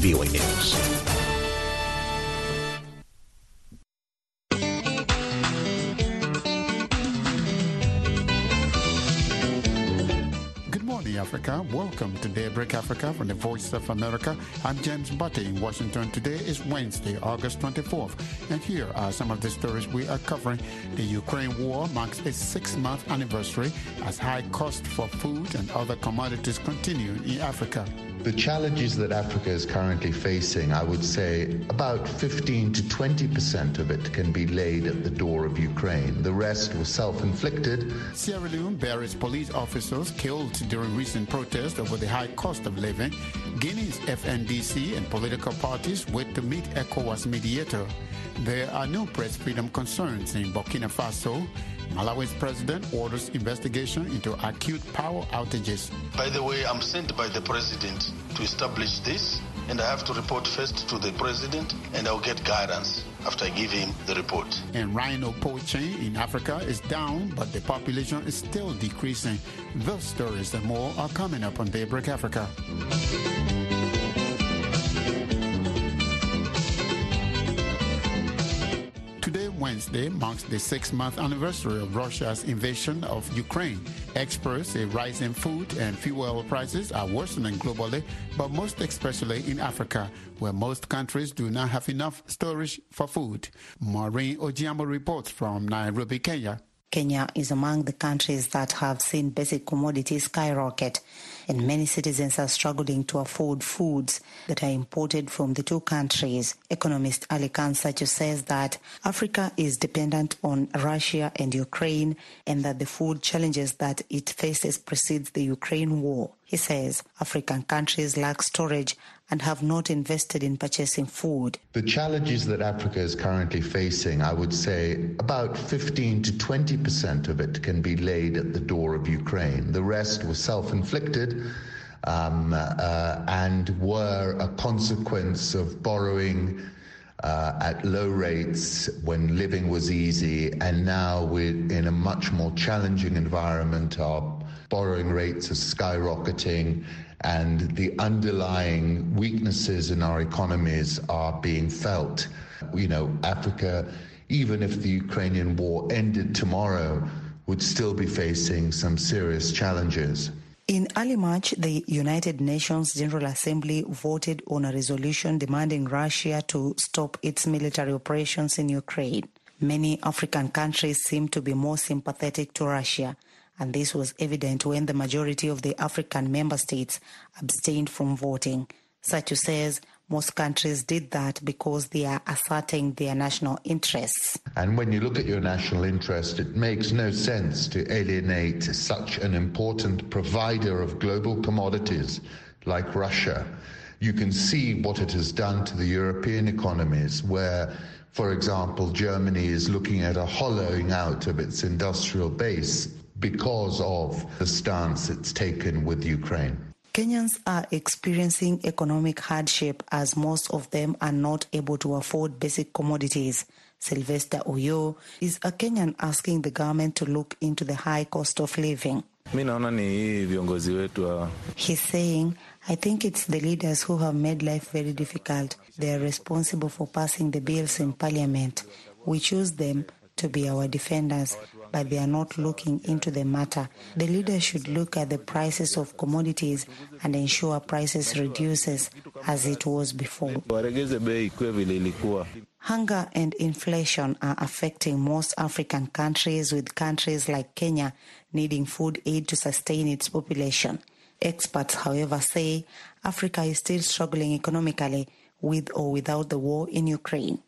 News. Good morning, Africa. Welcome to Daybreak Africa from the Voice of America. I'm James Butty in Washington. Today is Wednesday, August 24th, and here are some of the stories we are covering. The Ukraine war marks its six-month anniversary as high costs for food and other commodities continue in Africa. The challenges that Africa is currently facing, I would say about 15 to 20 percent of it can be laid at the door of Ukraine. The rest was self-inflicted. Sierra Leone buries police officers killed during recent protests over the high cost of living. Guinea's FNDC and political parties wait to meet ECOWAS mediator. There are no press freedom concerns in Burkina Faso. Malawi's president orders investigation into acute power outages. By the way, I'm sent by the president to establish this, and I have to report first to the president, and I'll get guidance after I give him the report. And rhino poaching in Africa is down, but the population is still decreasing. Those stories and more are coming up on Daybreak Africa. Wednesday, marks the six month anniversary of Russia's invasion of Ukraine. Experts say rising food and fuel prices are worsening globally, but most especially in Africa, where most countries do not have enough storage for food. Maureen Ojiambo reports from Nairobi, Kenya. Kenya is among the countries that have seen basic commodities skyrocket, and many citizens are struggling to afford foods that are imported from the two countries. Economist Aly-Khan Satchu says that Africa is dependent on Russia and Ukraine, and that the food challenges that it faces precedes the Ukraine war. He says African countries lack storage and have not invested in purchasing food. The challenges that Africa is currently facing, I would say about 15 to 20 percent of it can be laid at the door of Ukraine. The rest was self-inflicted um, uh, and were a consequence of borrowing uh, at low rates when living was easy, and now we're in a much more challenging environment. Our borrowing rates are skyrocketing, and the underlying weaknesses in our economies are being felt. You know, Africa, even if the Ukrainian war ended tomorrow, would still be facing some serious challenges. In early March, the United Nations General Assembly voted on a resolution demanding Russia to stop its military operations in Ukraine. Many African countries seem to be more sympathetic to Russia, and this was evident when the majority of the African member states abstained from voting. Satchu says most countries did that because they are asserting their national interests. And when you look at your national interest, it makes no sense to alienate such an important provider of global commodities like Russia. You can see what it has done to the European economies, where, for example, Germany is looking at a hollowing out of its industrial base because of the stance it's taken with Ukraine. Kenyans are experiencing economic hardship as most of them are not able to afford basic commodities. Sylvester Oyo is a Kenyan asking the government to look into the high cost of living. Mi naona ni hii viongozi wetu hawa. He's saying, I think it's the leaders who have made life very difficult. They are responsible for passing the bills in parliament. We choose them to be our defenders, but they are not looking into the matter. The leaders should look at the prices of commodities and ensure prices reduces as it was before. Hunger and inflation are affecting most African countries, with countries like Kenya needing food aid to sustain its population. Experts, however, say Africa is still struggling economically with or without the war in Ukraine.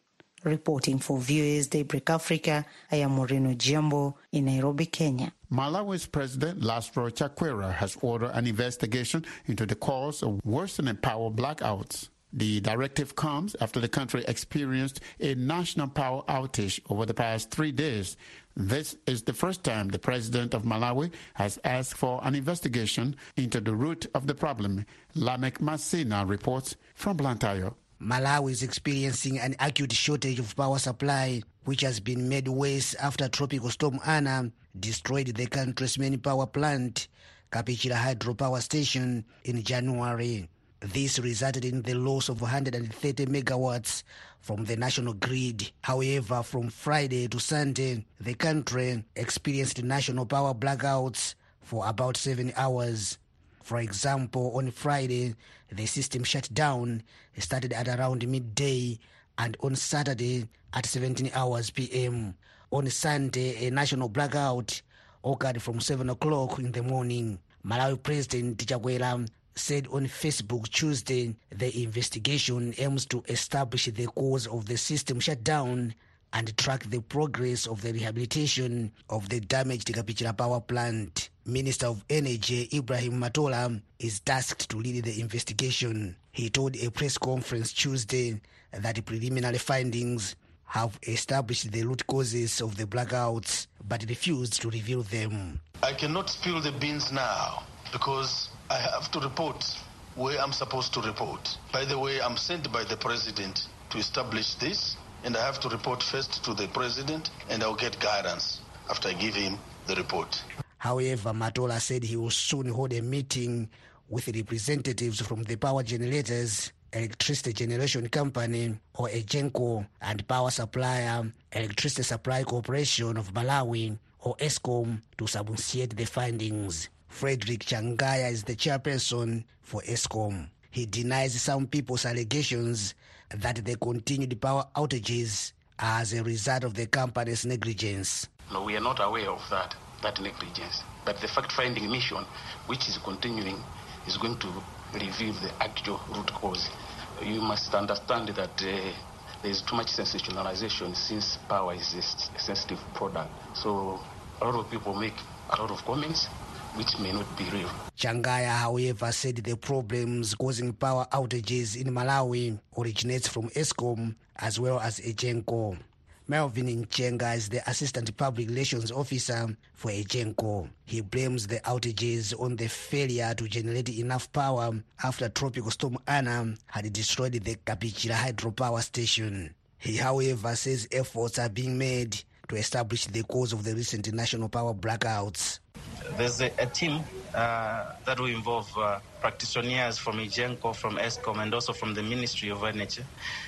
Reporting for VOA's Daybreak Africa, I am Maureen Ojiambo in Nairobi, Kenya. Malawi's President Lazarus Chakwera has ordered an investigation into the cause of worsening power blackouts. The directive comes after the country experienced a national power outage over the past three days. This is the first time the president of Malawi has asked for an investigation into the root of the problem. Lamek Masina reports from Blantyre. Malawi is experiencing an acute shortage of power supply, which has been made worse after Tropical Storm Anna destroyed the country's main power plant, Kapichira Hydropower Station, in January. This resulted in the loss of 130 megawatts from the national grid. However, from Friday to Sunday, the country experienced national power blackouts for about seven hours. For example, on Friday, the system shut down it started at around midday and on Saturday at 17 hours p.m. On Sunday, a national blackout occurred from 7 o'clock in the morning. Malawi President Chakwera said on Facebook Tuesday the investigation aims to establish the cause of the system shutdown and track the progress of the rehabilitation of the damaged Kapichira power plant. Minister of Energy Ibrahim Matola is tasked to lead the investigation. He told a press conference Tuesday that preliminary findings have established the root causes of the blackouts but refused to reveal them. I cannot spill the beans now because I have to report where I'm supposed to report. By the way, I'm sent by the president to establish this, and I have to report first to the president, and I'll get guidance after I give him the report. However, Matola said he will soon hold a meeting with representatives from the power generators, electricity generation company, or EGENCO, and power supplier, Electricity Supply Corporation of Malawi, or ESCOM, to substantiate the findings. Frederick Changaya is the chairperson for ESCOM. He denies some people's allegations that the continued power outages are as a result of the company's negligence. No, we are not aware of that, that negligence. But the fact-finding mission, which is continuing, is going to reveal the actual root cause. You must understand that uh, there is too much sensationalization since power is a sensitive product. So a lot of people make a lot of comments which may not be real. Changaya, however, said the problems causing power outages in Malawi originates from ESCOM as well as EGENCO. Melvin Nchenga is the Assistant Public Relations Officer for EGENCO. He blames the outages on the failure to generate enough power after Tropical Storm Anna had destroyed the Kapichira hydropower station. He, however, says efforts are being made to establish the cause of the recent national power blackouts. There's a, a team uh, that will involve uh, practitioners from EGENCO, from ESCOM, and also from the Ministry of Energy.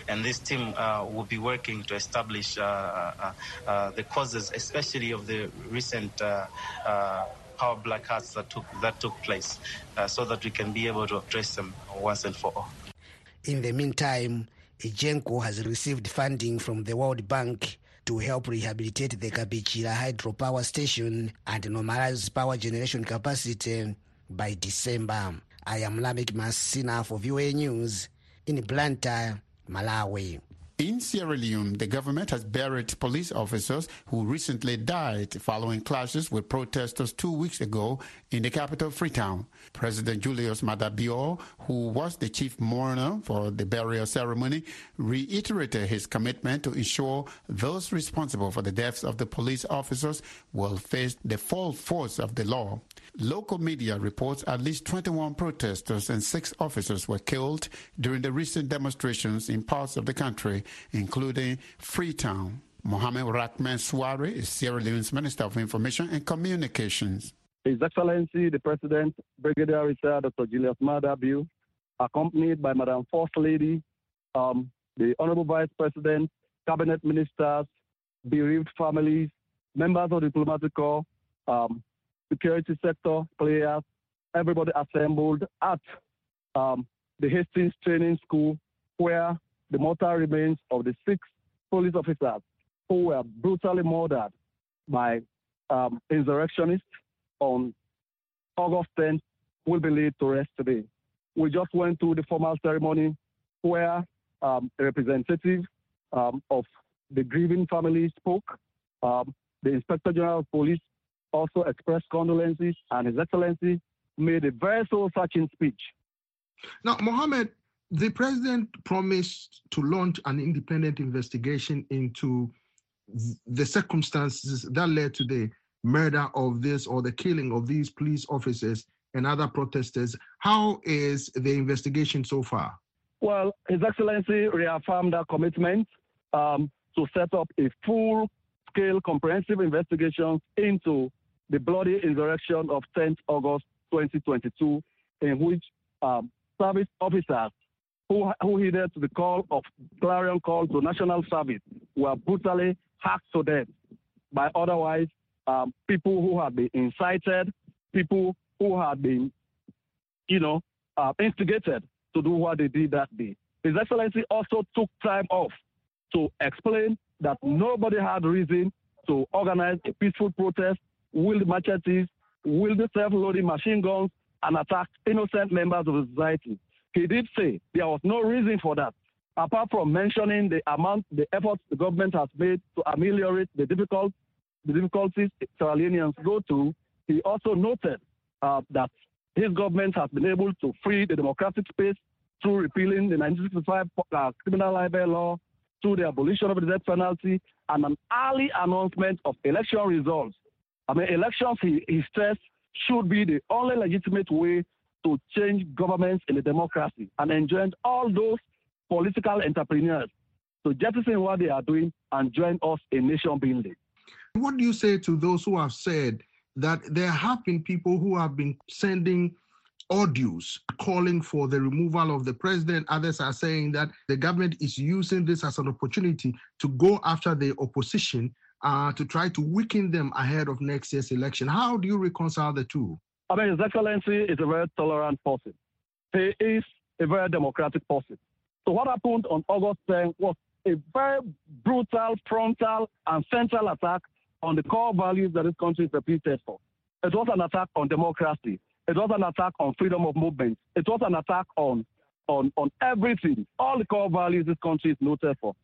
And this team uh, will be working to establish uh, uh, uh, the causes, especially of the recent power blackouts that took, that took place, so that we can be able to address them once and for all. In the meantime, EGENCO has received funding from the World Bank to help rehabilitate the Kapichira hydropower station and normalize power generation capacity by December. I am Lamek Masina for VOA News in Blantyre, Malawi. In Sierra Leone, the government has buried police officers who recently died following clashes with protesters two weeks ago in the capital, Freetown. President Julius Maada Bio, who was the chief mourner for the burial ceremony, reiterated his commitment to ensure those responsible for the deaths of the police officers will face the full force of the law. Local media reports at least 21 protesters and six officers were killed during the recent demonstrations in parts of the country, including Freetown. Mohamed Rahman Swaray is Sierra Leone's Minister of Information and Communications. His Excellency the President, Brigadier Richard Dr. Julius Maada Bio, accompanied by Madam First Lady, um, the Honorable Vice President, Cabinet Ministers, bereaved families, members of the diplomatic corps, um, security sector players, everybody assembled at um, the Hastings Training School, where the mortal remains of the six police officers who were brutally murdered by um, insurrectionists on August 10th will be laid to rest today. We just went through the formal ceremony where um, a representative um, of the grieving family spoke. Um, the Inspector General of Police also expressed condolences, and His Excellency made a very soul-searching speech. Now, Mohammed, the president promised to launch an independent investigation into the circumstances that led to the murder of this or the killing of these police officers and other protesters. How is the investigation so far? Well, His Excellency reaffirmed our commitment um, to set up a full scale comprehensive investigation into the bloody insurrection of 10th August 2022, in which um, service officers who, who heeded the call of clarion call to national service were brutally hacked to death by otherwise um, people who had been incited, people who had been, you know, uh, instigated to do what they did that day. His Excellency also took time off to explain that nobody had reason to organize a peaceful protest, wield machetes, the self-loading machine guns, and attack innocent members of society. He did say there was no reason for that, apart from mentioning the amount, the efforts the government has made to ameliorate the difficult, the difficulties Sierra Leoneans go through. He also noted uh, that his government has been able to free the democratic space through repealing the 1965 uh, criminal libel law, through the abolition of the death penalty, and an early announcement of election results. I mean, elections, he, he stressed, should be the only legitimate way to change governments in a democracy and enjoined all those political entrepreneurs to jettison what they are doing and join us in nation building. What do you say to those who have said that there have been people who have been sending audios calling for the removal of the president. Others are saying that the government is using this as an opportunity to go after the opposition uh, to try to weaken them ahead of next year's election. How do you reconcile the two? I mean, His Excellency is a very tolerant person. He is a very democratic person. So what happened on August 10 was a very brutal, frontal, and central attack on the core values that this country is reputed for. It was an attack on democracy. It was an attack on freedom of movement. It was an attack on on, on everything, all the core values this country is noted for.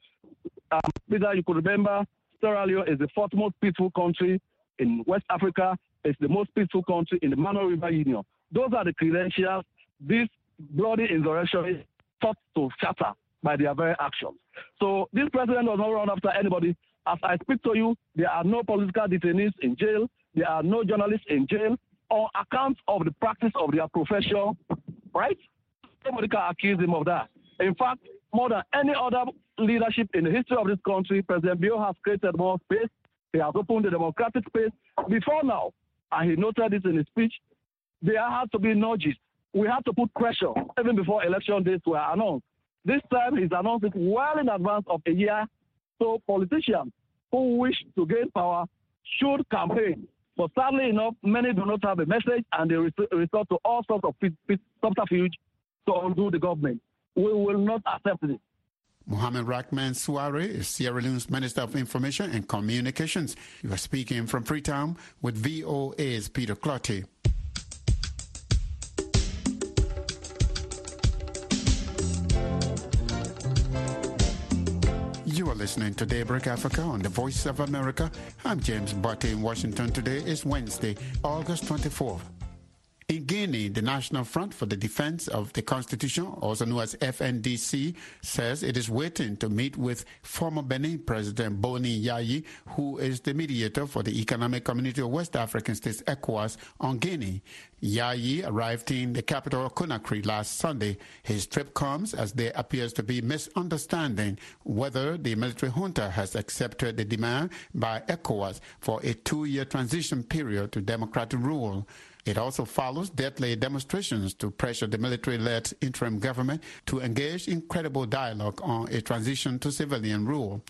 Um, Peter, you could remember Sierra Leone is the fourth most peaceful country in West Africa. It's the most peaceful country in the Mano River Union. Those are the credentials this bloody insurrection is sought to shatter by their very actions. So this president does not run after anybody. As I speak to you, there are no political detainees in jail. There are no journalists in jail on account of the practice of their profession, right? Somebody can accuse him of that. In fact, more than any other leadership in the history of this country, President Bio has created more space. He has opened the democratic space. Before now, and he noted this in his speech, there has to be nudges. We have to put pressure even before election dates were announced. This time he's announced it well in advance of a year. So politicians who wish to gain power should campaign but sadly enough, many do not have a message and they resort to all sorts of subterfuge to undo the government. We will not accept this. Mohamed Rahman Swaray is Sierra Leone's Minister of Information and Communications. You are speaking from Freetown with VOA's Peter Clottey. You are listening to Daybreak Africa on the Voice of America. I'm James Butty in Washington. Today is Wednesday, August 24th. In Guinea, the National Front for the Defense of the Constitution, also known as FNDC, says it is waiting to meet with former Benin President Boni Yayi, who is the mediator for the Economic Community of West African States, ECOWAS, on Guinea. Yayi arrived in the capital Conakry last Sunday. His trip comes as there appears to be misunderstanding whether the military junta has accepted the demand by ECOWAS for a two-year transition period to democratic rule. It also follows deadly demonstrations to pressure the military-led interim government to engage in credible dialogue on a transition to civilian rule.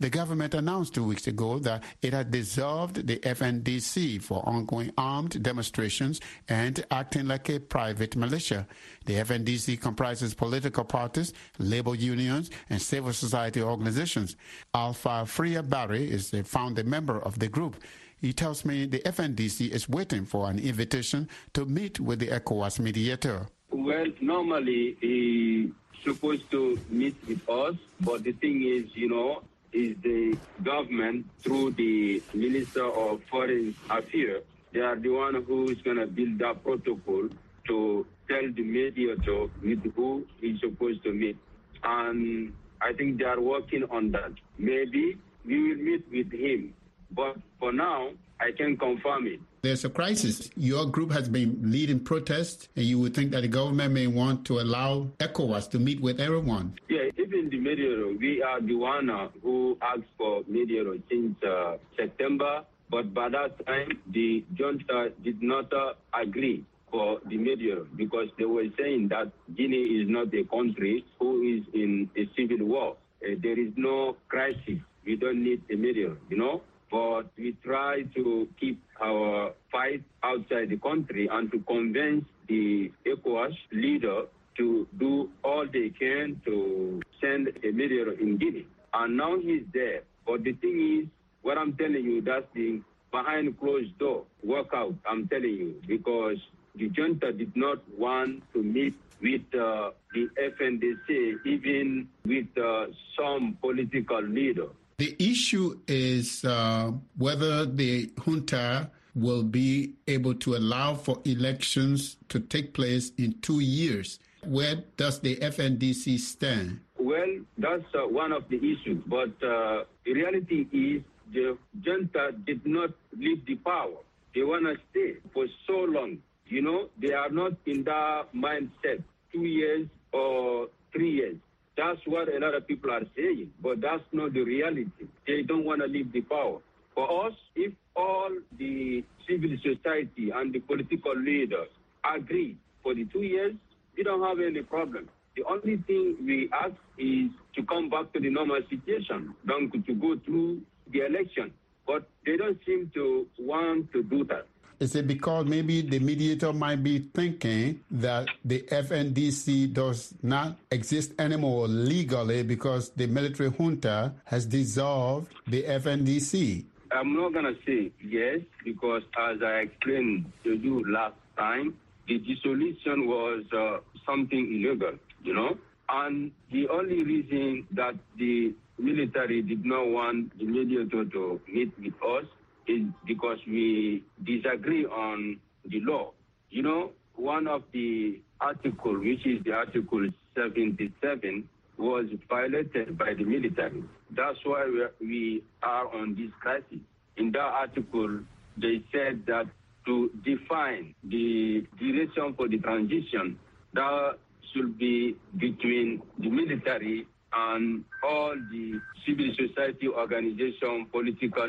The government announced two weeks ago that it had dissolved the FNDC for ongoing armed demonstrations and acting like a private militia. The FNDC comprises political parties, labor unions, and civil society organizations. Alpha Freya Barry is a founding member of the group. He tells me the FNDC is waiting for an invitation to meet with the ECOWAS mediator. Well, normally he's supposed to meet with us, but the thing is, you know, is the government through the Minister of Foreign Affairs. They are the one who is going to build that protocol to tell the mediator with who he's supposed to meet. And I think they are working on that. Maybe we will meet with him but for now, I can confirm it. There's a crisis. Your group has been leading protests, and you would think that the government may want to allow ECOWAS to meet with everyone. Yeah, even the mediator, we are the one uh, who asked for mediator since uh, September, but by that time, the junta did not uh, agree. for the mediator because they were saying that Guinea is not a country who is in a civil war. Uh, there is no crisis. We don't need a mediator, you know. But we try to keep our fight outside the country and to convince the ECOWAS leader to do all they can to send a mediator in Guinea. And now he's there. But the thing is, what I'm telling you, that's the behind closed door workout, I'm telling you, because the junta did not want to meet with uh, the FNDC, even with uh, some political leader. The issue is uh, whether the junta will be able to allow for elections to take place in two years. Where does the FNDC stand? Well, that's uh, one of the issues. But uh, the reality is the junta did not leave the power. They want to stay for so long. You know, they are not in that mindset, two years or three years. That's what a lot of people are saying, but that's not the reality. They don't want to leave the power. For us, if all the civil society and the political leaders agree for the two years, we don't have any problem. The only thing we ask is to come back to the normal situation, donc to go through the election. But they don't seem to want to do that. Is it because maybe the mediator might be thinking that the FNDC does not exist anymore legally because the military junta has dissolved the FNDC? I'm not going to say yes because, as I explained to you last time, the dissolution was uh, something illegal, you know? And the only reason that the military did not want the mediator to meet with us is because we disagree on the law. You know, one of the articles, which is the Article 77, was violated by the military. That's why we are on this crisis. In that article, they said that to define the duration for the transition, that should be between the military and all the civil society organization, political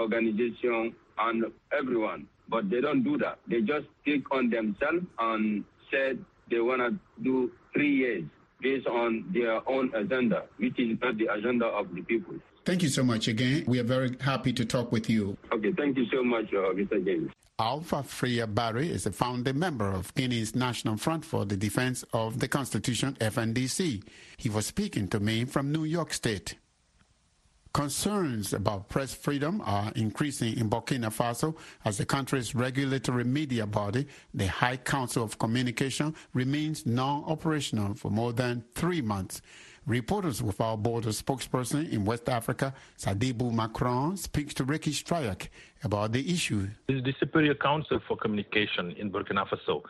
organization, and everyone. But they don't do that. They just take on themselves and said they want to do three years based on their own agenda, which is not the agenda of the people. Thank you so much again. We are very happy to talk with you. Okay, thank you so much, uh, Mr. James. Alpha Freya Barry is a founding member of Guinea's National Front for the Defense of the Constitution, FNDC. He was speaking to me from New York State. Concerns about press freedom are increasing in Burkina Faso as the country's regulatory media body, the High Council of Communication, remains non operational for more than three months. Reporters Without Borders spokesperson in West Africa, Sadibou Marong, speaks to Ricky Stryak about the issue. This is the Superior Council for Communication in Burkina Faso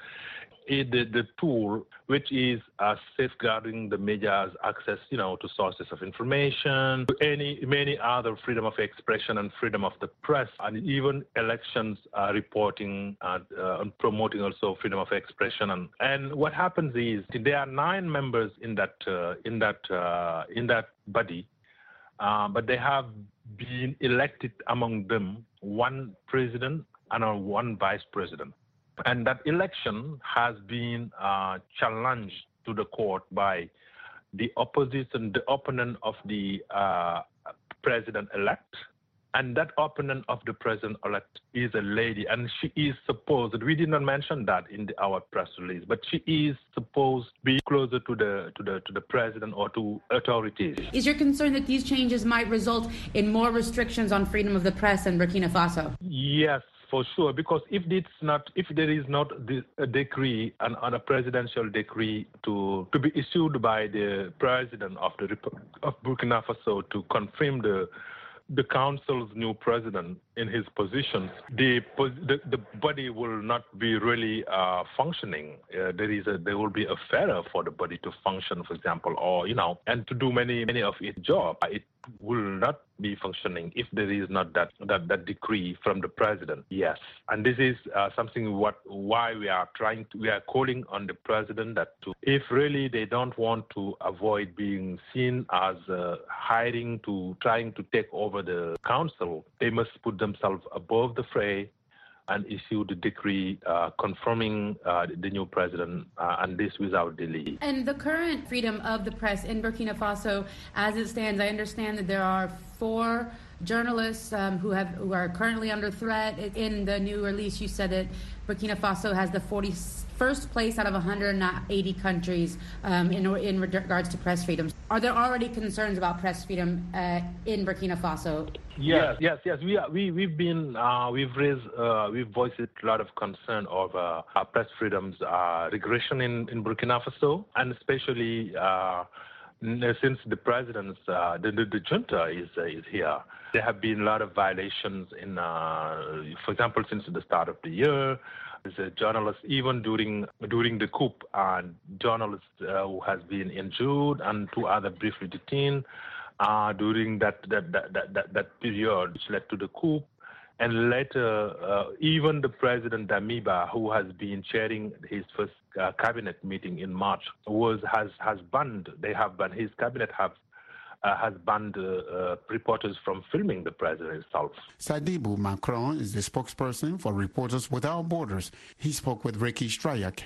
the, the tool which is uh, safeguarding the media's access, you know, to sources of information, to any many other freedom of expression and freedom of the press, and even elections uh, reporting and, uh, and, promoting also freedom of expression. And, and what happens is there are nine members in that uh, in that uh, in that body, uh, but they have been elected among them one president and one vice president. And that election has been uh, challenged to the court by the opposition, the opponent of the uh, president elect. And that opponent of the president elect is a lady, and she is supposed. We did not mention that in the, our press release, but she is supposed to be closer to the to the to the president or to authorities. Is your concern that these changes might result in more restrictions on freedom of the press in Burkina Faso? Yes, for sure because if it's not if there is not a decree and, a presidential decree to to be issued by the president of the of Burkina Faso to confirm the the council's new president in his position, the the, the body will not be really uh, functioning. Uh, there is a there will be a failure for the body to function, for example, or you know, and to do many many of its job. It will not be functioning if there is not that that, that decree from the president. Yes, and this is uh, something what why we are trying to we are calling on the president that to if really they don't want to avoid being seen as uh, hiding to trying to take over the council, they must put themselves above the fray and issued a decree uh, confirming uh, the new president, uh, and this without delay. And the current freedom of the press in Burkina Faso, as it stands, I understand that there are four journalists um, who have who are currently under threat. In the new release, you said that Burkina Faso has the 41st place out of 180 countries um, in in regards to press freedom. Are there already concerns about press freedom uh, in Burkina Faso? Yes, yes, yes. We are, we we've been uh, we've raised uh, we've voiced a lot of concern over uh, press freedom's uh, regression in, in Burkina Faso, and especially uh, since the president's uh, the, the, the junta is uh, is here, there have been a lot of violations in, uh, for example, since the start of the year. As a journalist, even during during the coup, and journalist uh, who has been injured and two other briefly detained uh, during that that, that that that period, which led to the coup. And later, uh, even the president Damiba, who has been chairing his first cabinet meeting in March, was has has banned. They have banned his cabinet have. Uh, has banned uh, uh, reporters from filming the president himself. Sadibou Marong is the spokesperson for Reporters Without Borders. He spoke with Ricky Strayak.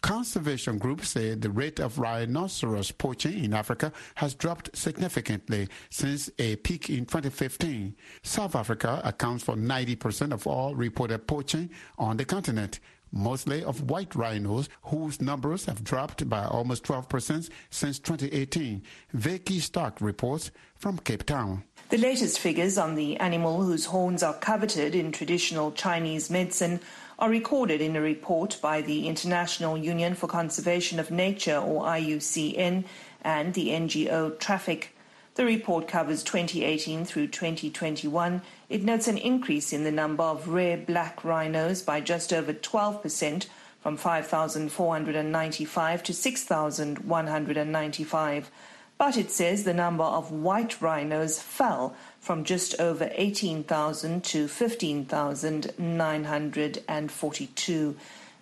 Conservation groups say the rate of rhinoceros poaching in Africa has dropped significantly since a peak in 2015. South Africa accounts for 90% of all reported poaching on the continent, mostly of white rhinos, whose numbers have dropped by almost 12% since 2018. Vicky Stark reports from Cape Town. The latest figures on the animal whose horns are coveted in traditional Chinese medicine are recorded in a report by the International Union for Conservation of Nature, or IUCN, and the NGO Traffic. The report covers 2018 through 2021. It notes an increase in the number of rare black rhinos by just over 12%, from 5,495 to 6,195. But it says the number of white rhinos fell from just over 18,000 to 15,942.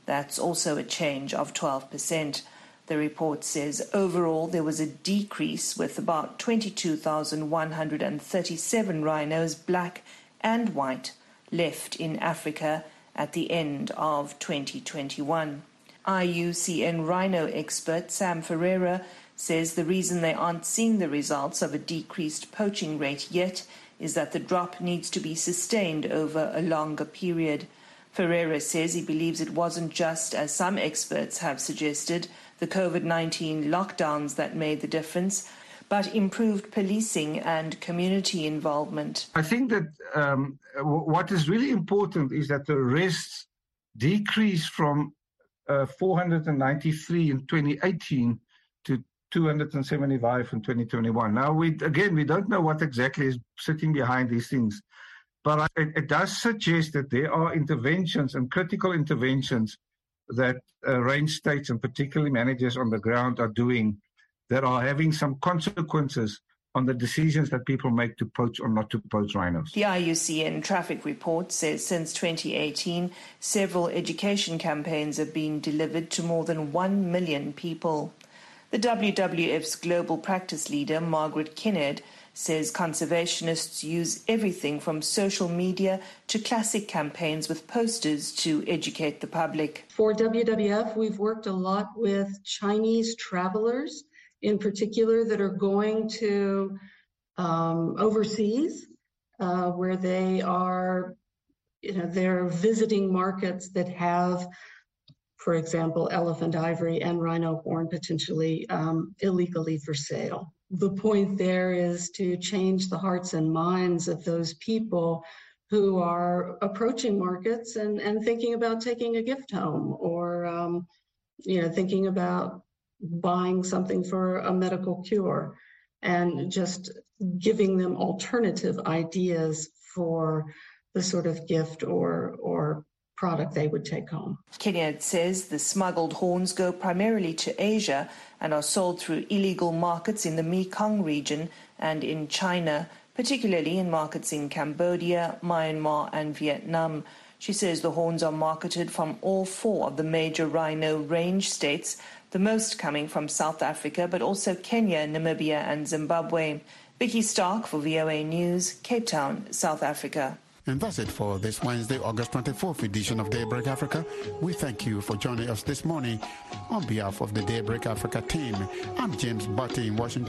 That's also a change of 12%. The report says overall there was a decrease with about 22,137 rhinos, black and white, left in Africa at the end of 2021. IUCN rhino expert Sam Ferreira says the reason they aren't seeing the results of a decreased poaching rate yet is that the drop needs to be sustained over a longer period. Ferreira says he believes it wasn't just, as some experts have suggested, the COVID 19 lockdowns that made the difference, but improved policing and community involvement. I think that um, w- what is really important is that the arrests decreased from uh, 493 in 2018 to 275 in 2021. Now, we again, we don't know what exactly is sitting behind these things, but it, it does suggest that there are interventions and critical interventions that uh, range states and particularly managers on the ground are doing that are having some consequences on the decisions that people make to poach or not to poach rhinos. The IUCN traffic report says since 2018, several education campaigns have been delivered to more than 1 million people. The WWF's global practice leader, Margaret Kinnaird, says conservationists use everything from social media to classic campaigns with posters to educate the public. For WWF, we've worked a lot with Chinese travelers in particular that are going to um, overseas uh, where they are you know they're visiting markets that have for example, elephant ivory and rhino horn potentially um, illegally for sale. The point there is to change the hearts and minds of those people who are approaching markets and, and thinking about taking a gift home or, um, you know, thinking about buying something for a medical cure and just giving them alternative ideas for the sort of gift or, or product they would take home. Kinnaird says the smuggled horns go primarily to Asia and are sold through illegal markets in the Mekong region and in China, particularly in markets in Cambodia, Myanmar, and Vietnam. She says the horns are marketed from all four of the major rhino range states, the most coming from South Africa, but also Kenya, Namibia, and Zimbabwe. Vicky Stark for VOA News, Cape Town, South Africa. And that's it for this Wednesday, August 24th edition of Daybreak Africa. We thank you for joining us this morning. On behalf of the Daybreak Africa team, I'm James Butty in Washington.